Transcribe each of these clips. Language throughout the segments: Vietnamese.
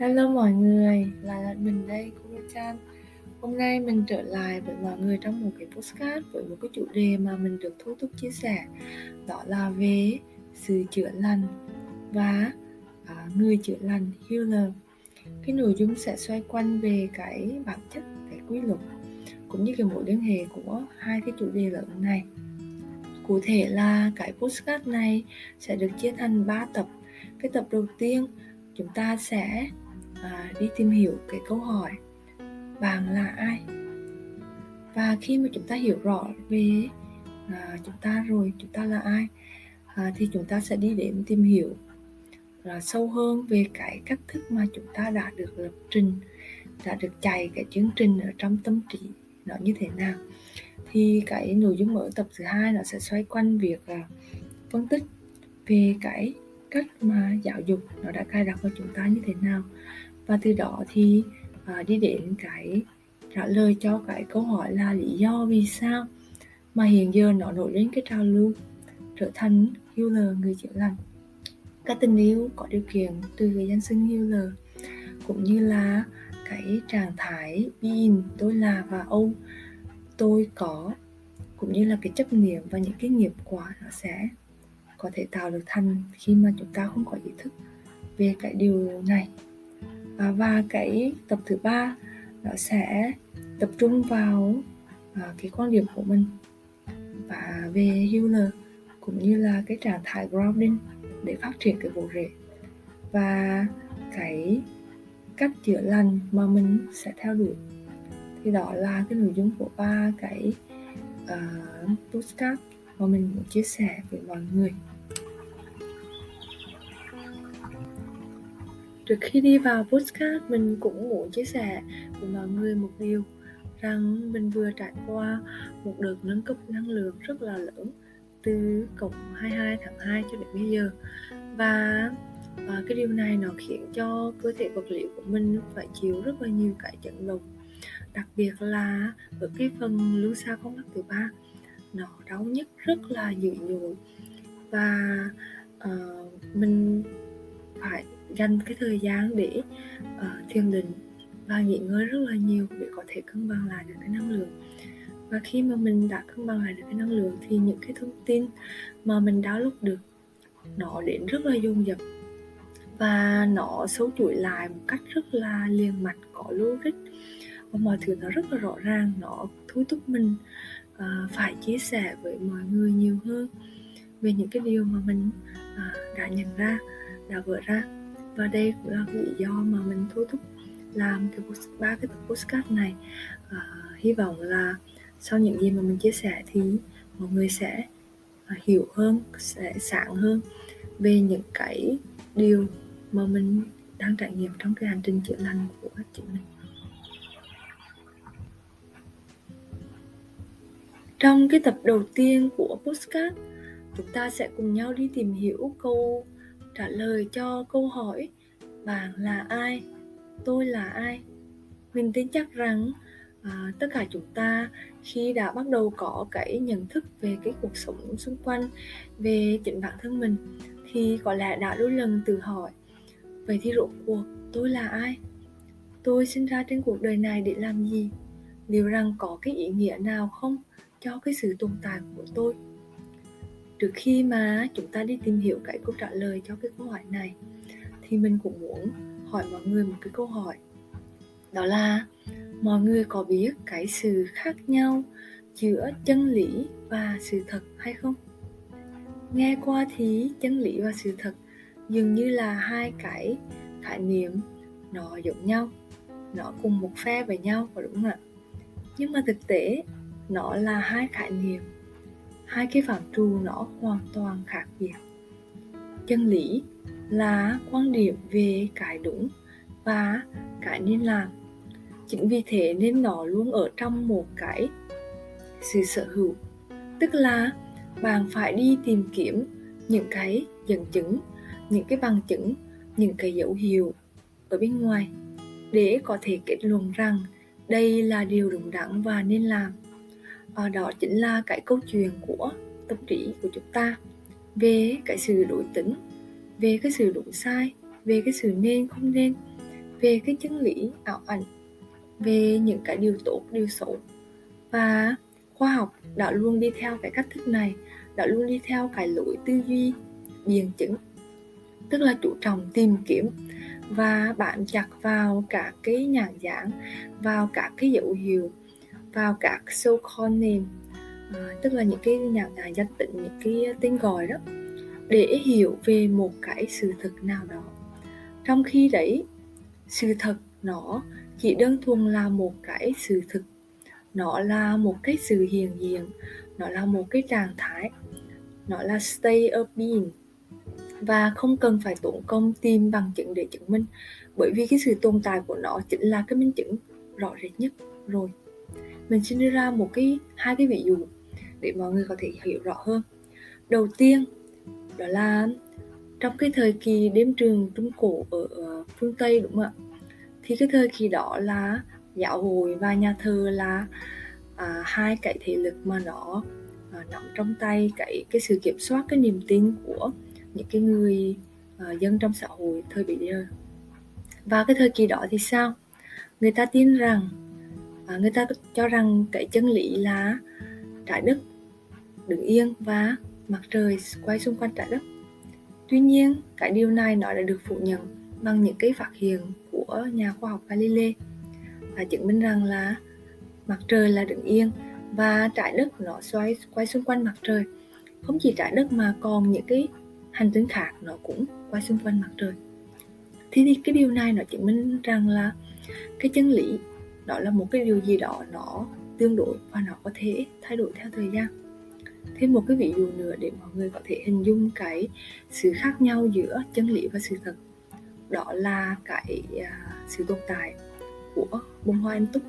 Hello mọi người, lại là mình đây, cô Chan. Hôm nay mình trở lại với mọi người trong một cái postcard với một cái chủ đề mà mình được thu thúc chia sẻ đó là về sự chữa lành và à, người chữa lành healer. Cái nội dung sẽ xoay quanh về cái bản chất, cái quy luật cũng như cái mối liên hệ của hai cái chủ đề lớn này. Cụ thể là cái postcard này sẽ được chia thành 3 tập. Cái tập đầu tiên chúng ta sẽ à, đi tìm hiểu cái câu hỏi bạn là ai? Và khi mà chúng ta hiểu rõ về à, chúng ta rồi chúng ta là ai à, thì chúng ta sẽ đi đến tìm hiểu là sâu hơn về cái cách thức mà chúng ta đã được lập trình đã được chạy cái chương trình ở trong tâm trí nó như thế nào. Thì cái nội dung mở tập thứ hai nó sẽ xoay quanh việc là phân tích về cái cách mà giáo dục nó đã cài đặt vào chúng ta như thế nào và từ đó thì à, đi đến cái trả lời cho cái câu hỏi là lý do vì sao mà hiện giờ nó nổi lên cái trào lưu trở thành healer người chữa lành. Các tình yêu có điều kiện từ cái danh xưng healer cũng như là cái trạng thái being tôi là và âu tôi có cũng như là cái chấp niệm và những cái nghiệp quả nó sẽ có thể tạo được thành khi mà chúng ta không có ý thức về cái điều này à, và cái tập thứ ba nó sẽ tập trung vào à, cái quan điểm của mình và về healer cũng như là cái trạng thái grounding để phát triển cái bộ rễ. Và cái cách chữa lành mà mình sẽ theo đuổi thì đó là cái nội dung của ba cái ờ, uh, postcard mà mình muốn chia sẻ với mọi người. Trước khi đi vào podcast, mình cũng muốn chia sẻ với mọi người một điều rằng mình vừa trải qua một đợt nâng cấp năng lượng rất là lớn từ cộng 22 tháng 2 cho đến bây giờ. Và và cái điều này nó khiến cho cơ thể vật liệu của mình phải chịu rất là nhiều cái chấn động đặc biệt là ở cái phần lưu xa con mắt thứ ba. Nó đau nhất rất là dữ dội và uh, mình phải dành cái thời gian để uh, thiền định và nghỉ ngơi rất là nhiều để có thể cân bằng lại được cái năng lượng. Và khi mà mình đã cân bằng lại được cái năng lượng thì những cái thông tin mà mình đã lúc được nó đến rất là dồn dập và nó xấu chuỗi lại một cách rất là liền mạch có logic và mọi thứ nó rất là rõ ràng nó thôi thúc mình uh, phải chia sẻ với mọi người nhiều hơn. Về những cái điều mà mình uh, đã nhận ra đã vỡ ra và đây cũng là lý do mà mình thôi thúc làm cái ba cái tập postcard này. À, hy vọng là sau những gì mà mình chia sẻ thì mọi người sẽ ờ, hiểu hơn sẽ sáng hơn về những cái điều mà mình đang trải nghiệm trong cái hành trình chữa lành của chính mình trong cái tập đầu tiên của postcard chúng ta sẽ cùng nhau đi tìm hiểu câu trả lời cho câu hỏi bạn là ai? Tôi là ai? Mình tin chắc rằng à, tất cả chúng ta khi đã bắt đầu có cái nhận thức về cái cuộc sống xung quanh về chính bản thân mình thì có lẽ đã đôi lần tự hỏi vậy thì rốt cuộc tôi là ai? Tôi sinh ra trên cuộc đời này để làm gì? Liệu rằng có cái ý nghĩa nào không cho cái sự tồn tại của tôi? Trước khi mà chúng ta đi tìm hiểu cái câu trả lời cho cái câu hỏi này, thì mình cũng muốn hỏi mọi người một cái câu hỏi. Đó là, mọi người có biết cái sự khác nhau giữa chân lý và sự thật hay không? Nghe qua thì chân lý và sự thật dường như là hai cái khái niệm nó giống nhau, nó cùng một phe với nhau và đúng không ạ? Nhưng mà thực tế, nó là hai khái niệm hai cái phạm trù nó hoàn toàn khác biệt. Chân lý là quan điểm về cái đúng và cái nên làm. Chính vì thế nên nó luôn ở trong một cái sự sở hữu. Tức là bạn phải đi tìm kiếm những cái dẫn chứng, những cái bằng chứng, những cái dấu hiệu ở bên ngoài để có thể kết luận rằng đây là điều đúng đắn và nên làm à, đó chính là cái câu chuyện của tâm trí của chúng ta về cái sự đối tính về cái sự đúng sai về cái sự nên không nên về cái chân lý ảo ảnh về những cái điều tốt điều xấu. Và khoa học đã luôn đi theo cái cách thức này đã luôn đi theo cái lối tư duy biện chứng tức là chú trọng tìm kiếm và bạn chặt vào cả cái nhãn dáng vào cả cái dấu hiệu vào các so called name à, tức là những cái nhà dáng à, danh tính những cái tên gọi đó để hiểu về một cái sự thực nào đó. Trong khi đấy sự thật nó chỉ đơn thuần là một cái sự thực nó là một cái sự hiện diện nó là một cái trạng thái nó là state of being. Và không cần phải tốn công tìm bằng chứng để chứng minh bởi vì cái sự tồn tại của nó chính là cái minh chứng rõ rệt nhất rồi mình xin đưa ra một cái hai cái ví dụ để mọi người có thể hiểu rõ hơn. Đầu tiên đó là trong cái thời kỳ đếm trường trung cổ ở ờ, phương tây đúng không ạ? Thì cái thời kỳ đó là giáo hội và nhà thờ là à, hai cái thế lực mà nó à, nắm trong tay cái cái sự kiểm soát cái niềm tin của những cái người à, dân trong xã hội thời bấy giờ. Và cái thời kỳ đó thì sao? Người ta tin rằng à, người ta cho rằng cái chân lý là trái đất đứng yên và mặt trời quay xung quanh trái đất. Tuy nhiên cái điều này nó đã được phủ nhận bằng những cái phát hiện của nhà khoa học Galilei và chứng minh rằng là mặt trời là đứng yên và trái đất nó xoay quay xung quanh mặt trời. Không chỉ trái đất mà còn những cái hành tinh khác nó cũng quay xung quanh mặt trời. Thì, thì cái điều này nó chứng minh rằng là cái chân lý đó là một cái điều gì đó nó tương đối và nó có thể thay đổi theo thời gian. Thêm một cái ví dụ nữa để mọi người có thể hình dung cái sự khác nhau giữa chân lý và sự thật. Đó là cái uh, sự tồn tại của bông hoa anh túc.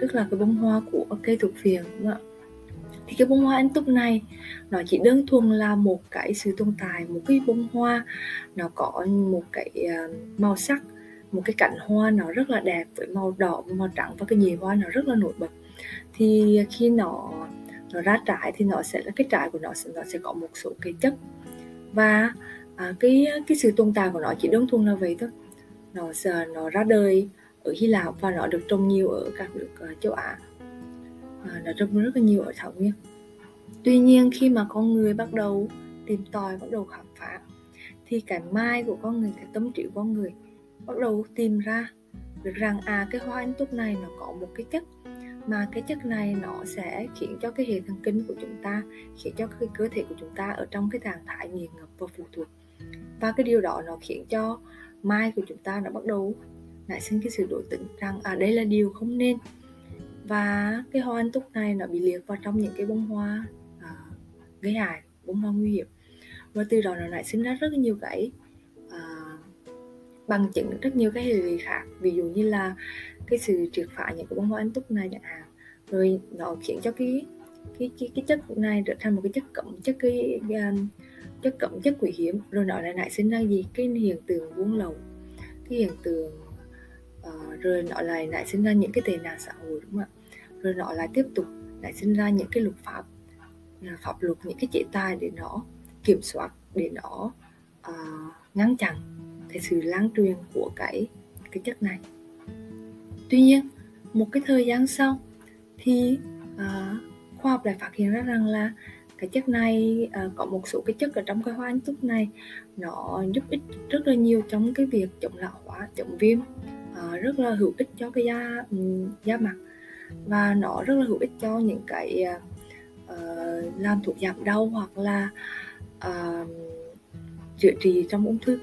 Tức là cái bông hoa của cây thuộc phiền đúng không ạ? Thì cái bông hoa anh túc này nó chỉ đơn thuần là một cái sự tồn tại một cái bông hoa. Nó có một cái uh, màu sắc một cái cạnh hoa nó rất là đẹp với màu đỏ và màu trắng và cái nhì hoa nó rất là nổi bật. Thì khi nó nó ra trái thì nó sẽ là cái trái của nó sẽ nó sẽ có một số cái chất. Và à, cái cái sự tồn tại của nó chỉ đơn thuần là vậy thôi. Nó sẽ nó ra đời ở Hy Lạp và nó được trồng nhiều ở các nước uh, châu Á. À, nó trồng rất là nhiều ở Thảo Nguyên. Tuy nhiên khi mà con người bắt đầu tìm tòi bắt đầu khám phá thì cái mai của con người cái tâm trí của con người bắt đầu tìm ra được rằng à cái hoa anh túc này nó có một cái chất mà cái chất này nó sẽ khiến cho cái hệ thần kinh của chúng ta khiến cho cái cơ thể của chúng ta ở trong cái trạng thái nghiền ngập và phụ thuộc. Và cái điều đó nó khiến cho mai của chúng ta nó bắt đầu nảy sinh cái sự đổi tỉnh rằng à đây là điều không nên. Và cái hoa anh túc này nó bị liệt vào trong những cái bông hoa à, gây hại bông hoa nguy hiểm. Và từ đó nó nảy sinh ra rất nhiều cái bằng chứng rất nhiều cái hệ lụy khác. Ví dụ như là cái sự triệt phá những cái bông hoa anh túc này chẳng hạn. Rồi nó khiến cho cái cái cái, cái chất này trở thành một cái chất cấm chất cái, cái um, chất cấm chất quý hiếm. Rồi nó lại nảy sinh ra gì? Cái hiện tượng buôn lậu. Cái hiện tượng uh, rồi nó lại nảy sinh ra những cái tệ nạn xã hội đúng không ạ? Rồi nó lại tiếp tục nảy sinh ra những cái luật pháp à, pháp luật những cái chế tài để nó kiểm soát để nó uh, ngăn chặn cái sự lan truyền của cái cái chất này. Tuy nhiên một cái thời gian sau thì uh, khoa học lại phát hiện ra rằng là cái chất này uh, có một số cái chất ở trong cái hoa anh túc này nó giúp ích rất là nhiều trong cái việc chống lão hóa chống viêm uh, rất là hữu ích cho cái da um, da mặt. Và nó rất là hữu ích cho những cái uh, làm thuốc giảm đau hoặc là uh, chữa trị trong ung thư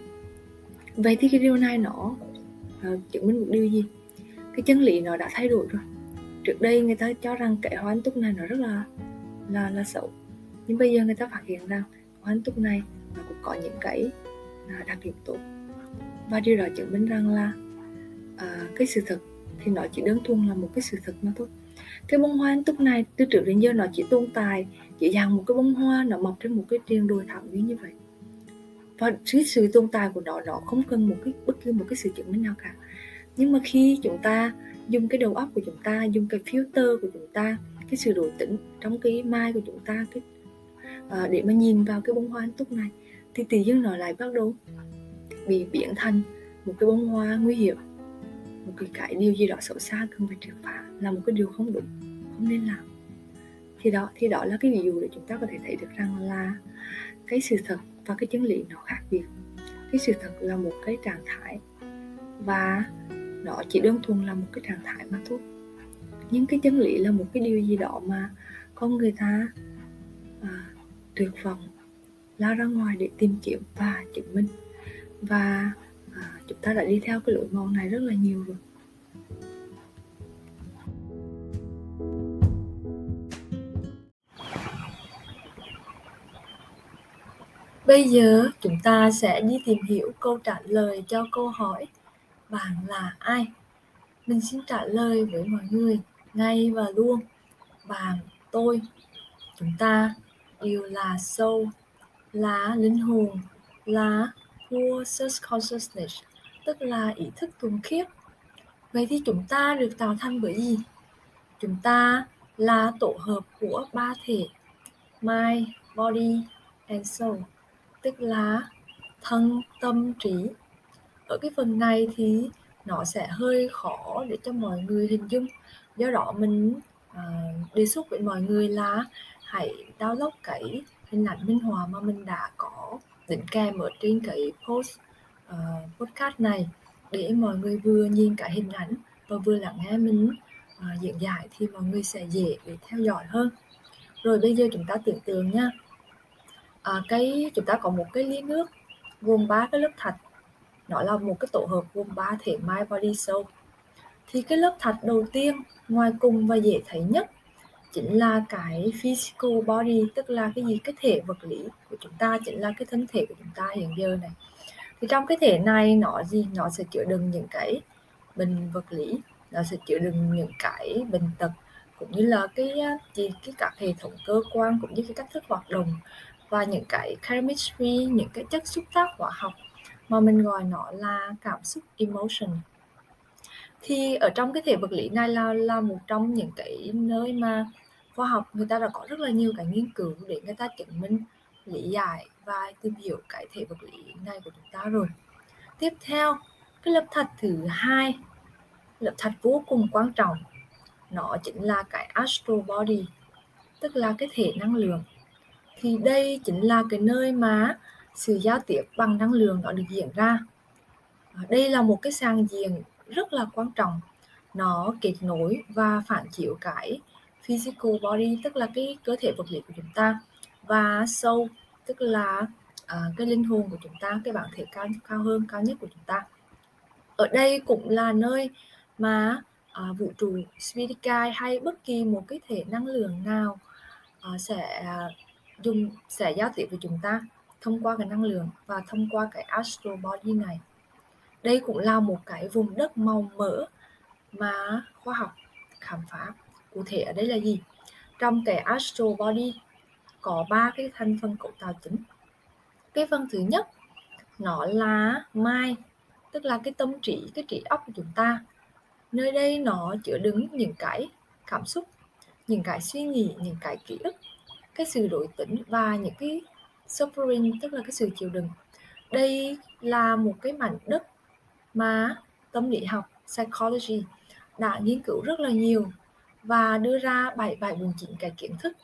vậy thì cái điều này nó uh, chứng minh một điều gì? Cái chân lý nó đã thay đổi rồi. Trước đây người ta cho rằng cái hoa anh túc này nó rất là là là xấu. Nhưng bây giờ người ta phát hiện rằng hoa anh túc này nó cũng có những cái uh, đặc điểm tốt. Và điều đó chứng minh rằng là uh, cái sự thật thì nó chỉ đơn thuần là một cái sự thật mà thôi. Cái bông hoa anh túc này từ trước đến giờ nó chỉ tồn tại chỉ rằng một cái bông hoa nó mọc trên một cái triền đồi thẳng như vậy và cái sự tồn tại của nó nó không cần một cái bất cứ một cái sự chứng minh nào cả. Nhưng mà khi chúng ta dùng cái đầu óc của chúng ta dùng cái filter của chúng ta cái sự đổi tĩnh trong cái mai của chúng ta cái à, để mà nhìn vào cái bông hoa anh túc này thì tự nhiên nó lại bắt đầu bị biến thành một cái bông hoa nguy hiểm một cái cái điều gì đó xấu xa cần phải triệt phá là một cái điều không đúng không nên làm. Thì đó thì đó là cái ví dụ để chúng ta có thể thấy được rằng là cái sự thật và cái chân lý nó khác biệt. Cái sự thật là một cái trạng thái và nó chỉ đơn thuần là một cái trạng thái mà thôi. Nhưng cái chân lý là một cái điều gì đó mà con người ta à, tuyệt vọng lao ra ngoài để tìm kiếm và chứng minh. Và à, chúng ta đã đi theo cái lối mòn này rất là nhiều rồi. Bây giờ chúng ta sẽ đi tìm hiểu câu trả lời cho câu hỏi bạn là ai? Mình xin trả lời với mọi người ngay và luôn. Bạn, tôi, chúng ta đều là soul, là linh hồn, là pure self consciousness, tức là ý thức thuần khiết. Vậy thì chúng ta được tạo thành bởi gì? Chúng ta là tổ hợp của ba thể mind, body and soul tức là thân tâm trí. Ở cái phần này thì nó sẽ hơi khó để cho mọi người hình dung. Do đó mình à, đề xuất với mọi người là hãy download cái hình ảnh minh họa mà mình đã có đính kèm ở trên cái post uh, podcast này để mọi người vừa nhìn cả hình ảnh và vừa lắng nghe mình uh, diễn giải thì mọi người sẽ dễ để theo dõi hơn. Rồi bây giờ chúng ta tưởng tượng nha à, cái chúng ta có một cái ly nước gồm ba cái lớp thạch. Nó là một cái tổ hợp gồm ba thể my body soul thì cái lớp thạch đầu tiên ngoài cùng và dễ thấy nhất chính là cái physical body tức là cái gì? Cái thể vật lý của chúng ta chính là cái thân thể của chúng ta hiện giờ này. Thì trong cái thể này nó gì? Nó sẽ chứa đựng những cái bệnh vật lý nó sẽ chứa đựng những cái bệnh tật cũng như là cái à, gì cái các hệ thống cơ quan cũng như cái cách thức hoạt động và những cái chemistry, những cái chất xúc tác hóa học mà mình gọi nó là cảm xúc, emotion. Thì ở trong cái thể vật lý này là là một trong những cái nơi mà khoa học người ta đã có rất là nhiều cái nghiên cứu để người ta chứng minh, lý giải và tìm hiểu cái thể vật lý này của chúng ta rồi. Tiếp theo, cái lớp thạch thứ hai, lớp thạch vô cùng quan trọng, nó chính là cái astral body, tức là cái thể năng lượng thì đây chính là cái nơi mà sự giao tiếp bằng năng lượng nó được diễn ra. Ờ, đây là một cái sàn diện rất là quan trọng. Nó kết nối và phản chiếu cái physical body tức là cái cơ thể vật lý của chúng ta và soul tức là uh, cái linh hồn của chúng ta cái bản thể cao cao hơn cao nhất của chúng ta. Ở đây cũng là nơi mà uh, vũ trụ spirit guide hay bất kỳ một cái thể năng lượng nào uh, sẽ dùng, sẽ giao tiếp với chúng ta thông qua cái năng lượng và thông qua cái astral body này. Đây cũng là một cái vùng đất màu mỡ mà khoa học khám phá. Cụ thể ở đây là gì? Trong cái astral body có ba cái thành phần cấu tạo chính. Cái phần thứ nhất, nó là mai, tức là cái tâm trí, cái trí óc của chúng ta. Nơi đây nó chứa đựng những cái cảm xúc, những cái suy nghĩ, những cái ký ức cái sự đổi tỉnh và những cái suffering, tức là cái sự chịu đựng. Đây là một cái mảnh đất mà tâm lý học, psychology đã nghiên cứu rất là nhiều và đưa ra bảy bài buồn chỉnh cái kiến thức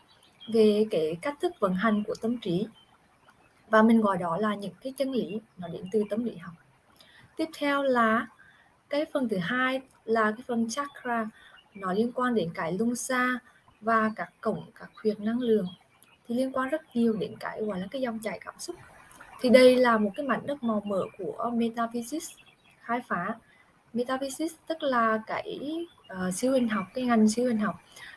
về cái cách thức vận hành của tâm trí. Và mình gọi đó là những cái chân lý nó đến từ tâm lý học. Tiếp theo là cái phần thứ hai là cái phần chakra, nó liên quan đến cái lung xa và các cổng, các huyệt năng lượng thì liên quan rất nhiều đến cái gọi là cái dòng chảy cảm xúc. Thì đây là một cái mảnh đất màu mỡ của metaphysics khai phá. Metaphysics tức là cái uh, siêu hình học cái ngành siêu hình học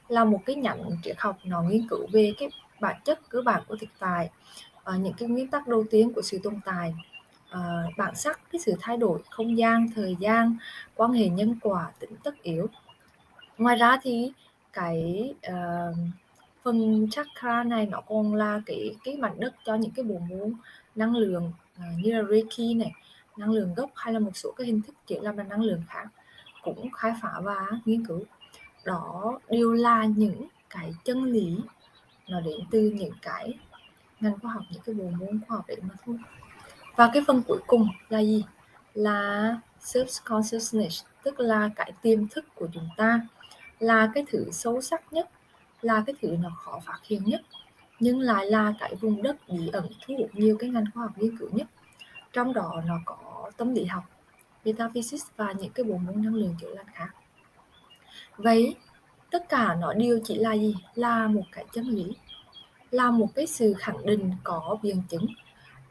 là một cái nhánh triết học nó nghiên cứu về cái bản chất cơ bản của thực tại uh, những cái nguyên tắc đầu tiên của sự tồn tại uh, bản sắc cái sự thay đổi không gian thời gian quan hệ nhân quả tính tất yếu. Ngoài ra thì cái uh, phần chakra này nó còn là cái cái mặt đất cho những cái bộ môn năng lượng à, như là reiki này năng lượng gốc hay là một số cái hình thức chỉ làm là năng lượng khác cũng khai phá và nghiên cứu. Đó đều là những cái chân lý nó đến từ những cái ngành khoa học những cái bộ môn khoa học đấy mà thôi. Và cái phần cuối cùng là gì? Là subconsciousness tức là cái tiềm thức của chúng ta là cái thứ sâu sắc nhất là cái thứ nó khó phát hiện nhất, nhưng lại là cái vùng đất bí ẩn thu hút nhiều cái ngành khoa học nghiên cứu nhất. Trong đó nó có tâm lý học, metaphysics và những cái bộ môn năng lượng chữa lành khác. Vậy tất cả nó đều chỉ là gì? Là một cái chân lý, là một cái sự khẳng định có biện chứng.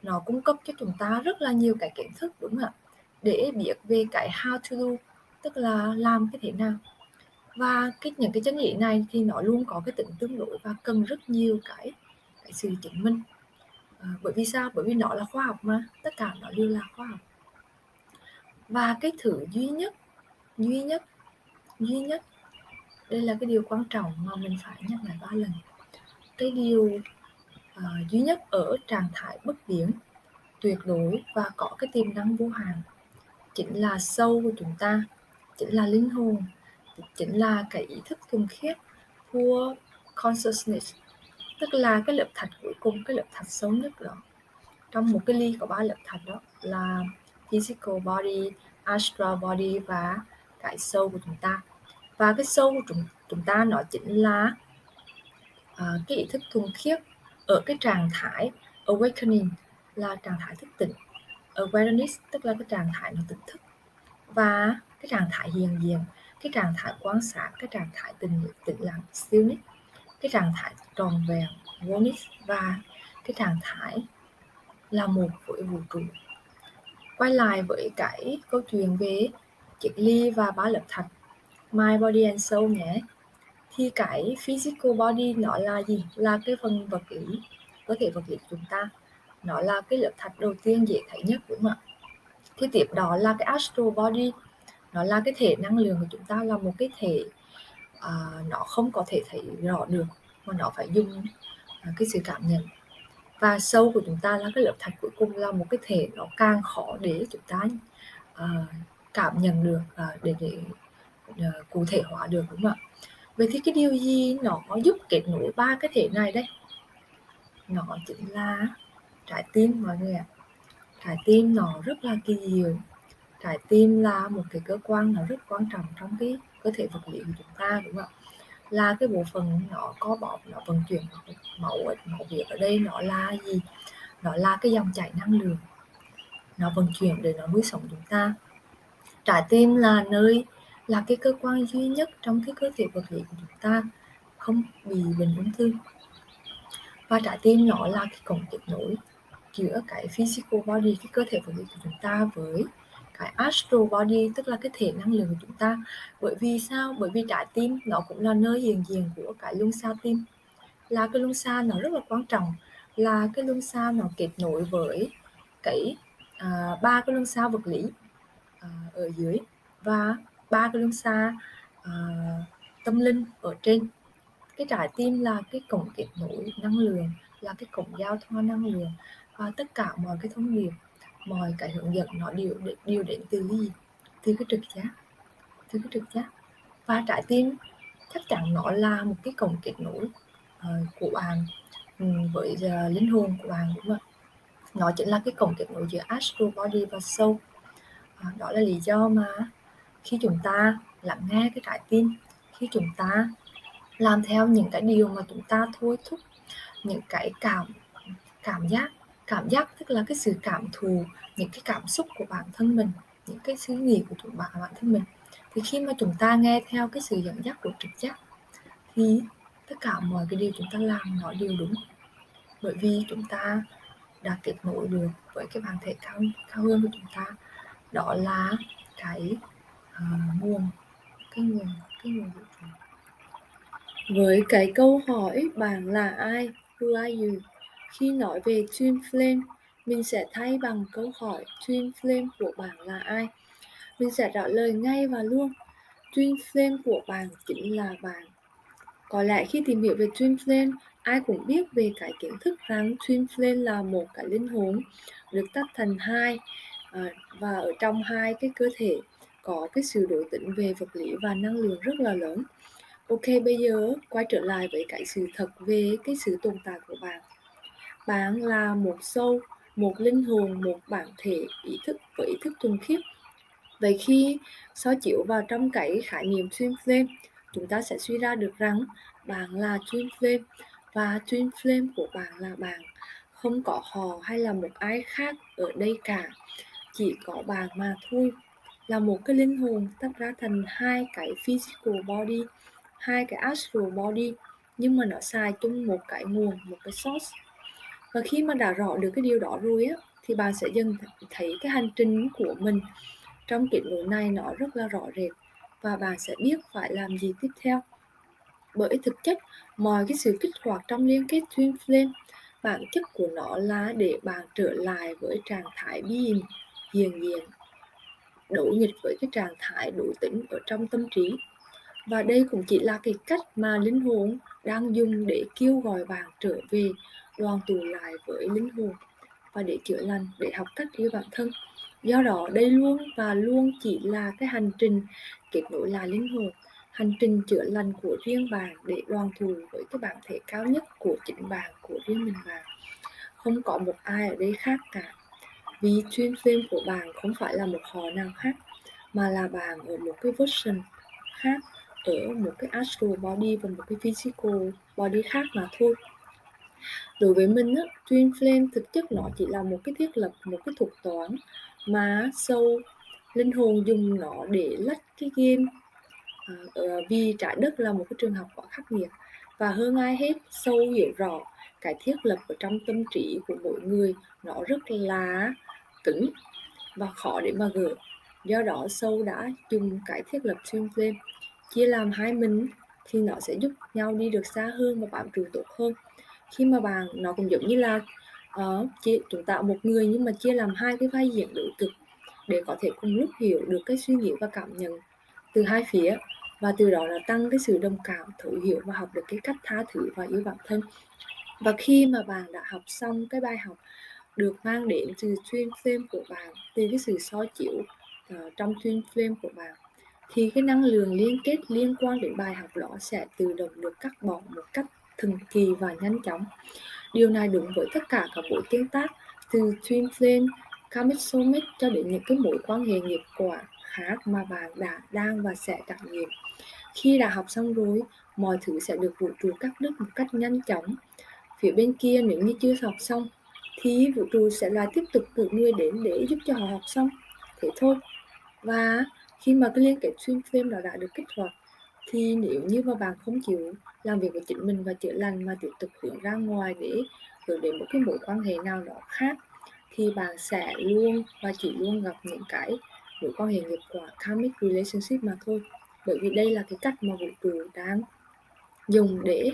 Nó cung cấp cho chúng ta rất là nhiều cái kiến thức, đúng không ạ? Để biết về cái how to do, tức là làm cái thế nào và cái những cái chân lý này thì nó luôn có cái tính tương đối và cần rất nhiều cái cái sự chứng minh. À, bởi vì sao? Bởi vì nó là khoa học mà tất cả nó đều là khoa học. Và cái thứ duy nhất duy nhất duy nhất đây là cái điều quan trọng mà mình phải nhắc lại ba lần. Cái điều uh, duy nhất ở trạng thái bất biến tuyệt đối và có cái tiềm năng vô hạn chính là sâu của chúng ta chính là linh hồn chính là cái ý thức thuần khiết của consciousness tức là cái lớp thạch cuối cùng cái lớp thạch sâu nhất đó. Trong một cái ly có ba lớp thạch đó là physical body astral body và cái sâu của chúng ta. Và cái sâu của chúng, chúng ta nó chính là uh, cái ý thức thuần khiết ở cái trạng thái awakening là trạng thái thức tỉnh. Awareness tức là cái trạng thái nó tỉnh thức và cái trạng thái hiện diện cái trạng thái quan sát, cái trạng thái tình tĩnh lặng stillness cái trạng thái tròn vẹn oneness và cái trạng thái là một với vũ trụ. Quay lại với cái câu chuyện về chiếc ly và ba lớp thạch, my body and soul nhé. Thì cái physical body nó là gì? Là cái phần vật lý có thể vật lý của chúng ta. Nó là cái lớp thạch đầu tiên dễ thấy nhất đúng không ạ? Thì tiếp đó là cái astral body nó là cái thể năng lượng của chúng ta là một cái thể uh, nó không có thể thấy rõ được mà nó phải dùng uh, cái sự cảm nhận. Và sâu của chúng ta là cái lớp thạch cuối cùng là một cái thể nó càng khó để chúng ta uh, cảm nhận được uh, để để uh, cụ thể hóa được đúng không ạ? Vậy thì cái điều gì nó giúp kết nối ba cái thể này đây? Nó chính là trái tim mọi người ạ. Trái tim nó rất là kỳ diệu trái tim là một cái cơ quan nó rất quan trọng trong cái cơ thể vật lý của chúng ta, đúng không ạ? Là cái bộ phận nó có bóp, nó vận chuyển máu máu huyết ở đây nó là gì? Nó là cái dòng chảy năng lượng. Nó vận chuyển để nó nuôi sống chúng ta. Trái tim là nơi, là cái cơ quan duy nhất trong cái cơ thể vật lý của chúng ta, không bị bệnh ung thư. Và trái tim nó là cái cổng kết nối giữa cái physical body, cái cơ thể vật lý của chúng ta với cái astral body tức là cái thể năng lượng của chúng ta. Bởi vì sao? Bởi vì trái tim nó cũng là nơi hiện diện của cái luân xa tim. Là cái luân xa nó rất là quan trọng. Là cái luân xa nó kết nối với cái à, ba cái luân xa vật lý à, ở dưới và ba cái luân xa à, tâm linh ở trên. Cái trái tim là cái cổng kết nối năng lượng là cái cổng giao thoa năng lượng. Và tất cả mọi cái thông điệp mọi cái hướng dẫn nó đều đều đến từ gì? Từ cái trực giác từ cái trực giác. Và trái tim chắc chắn nó là một cái cổng kết nối uh, của bạn um, với uh, linh hồn của bạn đúng không nó chính là cái cổng kết nối giữa astral body và soul. Uh, đó là lý do mà khi chúng ta lắng nghe cái trái tim khi chúng ta làm theo những cái điều mà chúng ta thôi thúc những cái cảm cảm giác cảm giác tức là cái sự cảm thù những cái cảm xúc của bản thân mình những cái suy nghĩ của chúng bạn bản thân mình. Thì khi mà chúng ta nghe theo cái sự dẫn dắt của trực giác thì tất cả mọi cái điều chúng ta làm nó đều đúng. Bởi vì chúng ta đã kết nối được với cái bản thể cao cao hơn của chúng ta. Đó là cái uh, nguồn cái nguồn cái nguồn vũ trụ với cái câu hỏi bạn là ai? Who are you? Khi nói về twin flame, mình sẽ thay bằng câu hỏi twin flame của bạn là ai. Mình sẽ trả lời ngay và luôn. Twin flame của bạn chính là bạn. Có lẽ khi tìm hiểu về twin flame, ai cũng biết về cái kiến thức rằng twin flame là một cái linh hồn được tách thành hai à, và ở trong hai cái cơ thể có cái sự đối tính về vật lý và năng lượng rất là lớn. Ok, bây giờ quay trở lại với cái sự thật về cái sự tồn tại của bạn bạn là một sâu, một linh hồn, một bản thể ý thức với ý thức thuần khiết. Vậy khi so chiếu vào trong cái khái niệm twin flame, chúng ta sẽ suy ra được rằng bạn là twin flame và twin flame của bạn là bạn. Không có họ hay là một ai khác ở đây cả, chỉ có bạn mà thôi. Là một cái linh hồn tách ra thành hai cái physical body, hai cái astral body, nhưng mà nó xài chung một cái nguồn, một cái source và khi mà đã rõ được cái điều đó rồi á, thì bạn sẽ dần thấy cái hành trình của mình trong kết nối này nó rất là rõ rệt và bạn sẽ biết phải làm gì tiếp theo. Bởi thực chất, mọi cái sự kích hoạt trong liên kết twin flame, bản chất của nó là để bạn trở lại với trạng thái being hiền diện đối nghịch với cái trạng thái đối tĩnh ở trong tâm trí. Và đây cũng chỉ là cái cách mà linh hồn đang dùng để kêu gọi bạn trở về đoàn tụ lại với linh hồn và để chữa lành, để học cách yêu bản thân. Do đó, đây luôn và luôn chỉ là cái hành trình kết nối lại linh hồn, hành trình chữa lành của riêng bạn để đoàn tụ với cái bản thể cao nhất của chính bạn, của riêng mình bạn. Không có một ai ở đây khác cả. Vì chuyên phim của bạn không phải là một họ nào khác, mà là bạn ở một cái version khác, ở một cái astral body và một cái physical body khác mà thôi đối với mình á, twin flame thực chất nó chỉ là một cái thiết lập một cái thuật toán mà sâu linh hồn dùng nó để lách cái game. À, ờ, vì trái đất là một cái trường học quá khắc nghiệt. Và hơn ai hết sâu hiểu rõ cái thiết lập ở trong tâm trí của mỗi người nó rất là cứng và khó để mà gỡ. Do đó sâu đã dùng cái thiết lập twin flame chia làm hai mình thì nó sẽ giúp nhau đi được xa hơn và bám trụ tốt hơn khi mà bạn nó cũng giống như là uh, chia, chúng ta một người nhưng mà chia làm hai cái vai diễn đối cực để có thể cùng lúc hiểu được cái suy nghĩ và cảm nhận từ hai phía. Và từ đó là tăng cái sự đồng cảm thấu hiểu và học được cái cách tha thứ và yêu bản thân. Và khi mà bạn đã học xong cái bài học được mang đến từ xuyên phim của bạn từ cái sự soi chiếu uh, trong xuyên phim của bạn thì cái năng lượng liên kết liên quan đến bài học đó sẽ tự động được cắt bỏ một cách thần kỳ và nhanh chóng. Điều này đúng với tất cả các buổi tương tác từ twin flame, Comic Summit cho đến những cái mối quan hệ nghiệp quả khác mà bạn đã đang và sẽ trải nghiệm. Khi đã học xong rồi, mọi thứ sẽ được vũ trụ cắt đứt một cách nhanh chóng. Phía bên kia nếu như chưa học xong thì vũ trụ sẽ lại tiếp tục cử người đến để giúp cho họ học xong. Thế thôi. Và khi mà cái liên kết xuyên phim đó đã được kích hoạt thì nếu như mà bạn không chịu làm việc với chính mình và chữa lành mà tiếp tục hướng ra ngoài để hướng đến một cái mối quan hệ nào đó khác thì bạn sẽ luôn và chỉ luôn gặp những cái mối quan hệ nghiệp quả karmic relationship mà thôi. Bởi vì đây là cái cách mà vũ trụ đang dùng để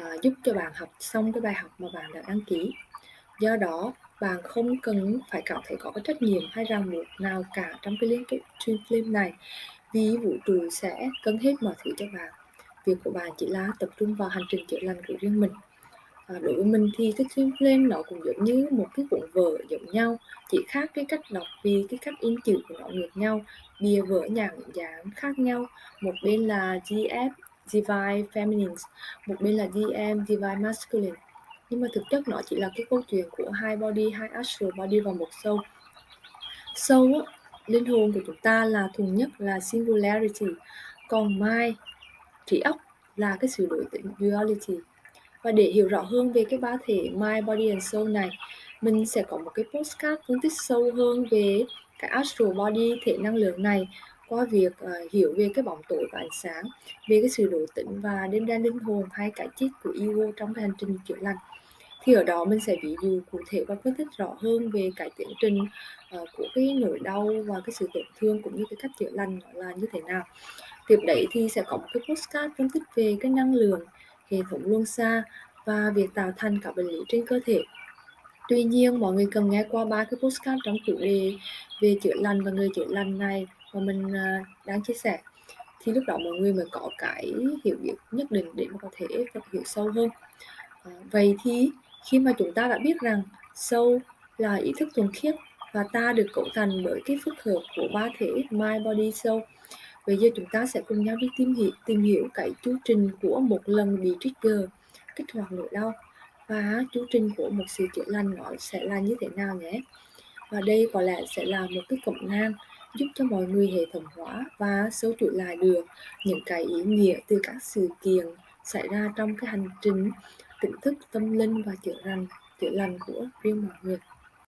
uh, giúp cho bạn học xong cái bài học mà bạn đã đăng ký. Do đó bạn không cần phải cảm thấy có cái trách nhiệm hay ràng buộc nào cả trong cái liên kết twin flame này vì vũ trụ sẽ cân hết mọi thứ cho bạn. Việc của bạn chỉ là tập trung vào hành trình chữa lành của riêng mình. À, đối với mình thì cái twin lên nó cũng giống như một cái cuộn vở giống nhau chỉ khác cái cách đọc vì cái cách in chữ của nó ngược nhau bìa vở nhãn dáng khác nhau. Một bên là GF Divine Feminine một bên là DM Divine Masculine. Nhưng mà thực chất nó chỉ là cái câu chuyện của hai body hai astral body và một soul. Soul á, linh hồn của chúng ta là thuần nhất là singularity còn mai trí óc là cái sự đổi tính duality. Và để hiểu rõ hơn về cái ba thể mind body and soul này mình sẽ có một cái postcard phân tích sâu hơn về cái astral body thể năng lượng này qua việc uh, hiểu về cái bóng tối và ánh sáng về cái sự đổi tính và đêm đen linh hồn hay cái chết của ego trong cái hành trình chữa lành. Thì ở đó mình sẽ ví dụ cụ thể và phân tích rõ hơn về cái tiến trình uh, của cái nỗi đau và cái sự tổn thương cũng như cái cách chữa lành là như thế nào. Tiếp đấy thì sẽ có một cái postcard phân tích về cái năng lượng hệ thống luân xa và việc tạo thành các bệnh lý trên cơ thể. Tuy nhiên mọi người cần nghe qua ba cái postcard trong chủ đề về chữa lành và người chữa lành này mà mình uh, đang chia sẻ. Thì lúc đó mọi người mới có cái hiểu biết nhất định để mà có thể hiểu sâu hơn. À, vậy thì khi mà chúng ta đã biết rằng sâu là ý thức thuần khiết và ta được cấu thành bởi cái phức hợp của ba thể mind body soul bây giờ chúng ta sẽ cùng nhau đi tìm hiểu tìm hiểu cái chu trình của một lần bị trigger, kích hoạt nỗi đau. Và chu trình của một sự chữa lành nó sẽ là như thế nào nhé? Và đây có lẽ sẽ là một cái cộng nang giúp cho mọi người hệ thống hóa và sâu chuỗi lại được những cái ý nghĩa từ các sự kiện xảy ra trong cái hành trình tỉnh thức tâm linh và chữa lành chữa lành của riêng mọi người.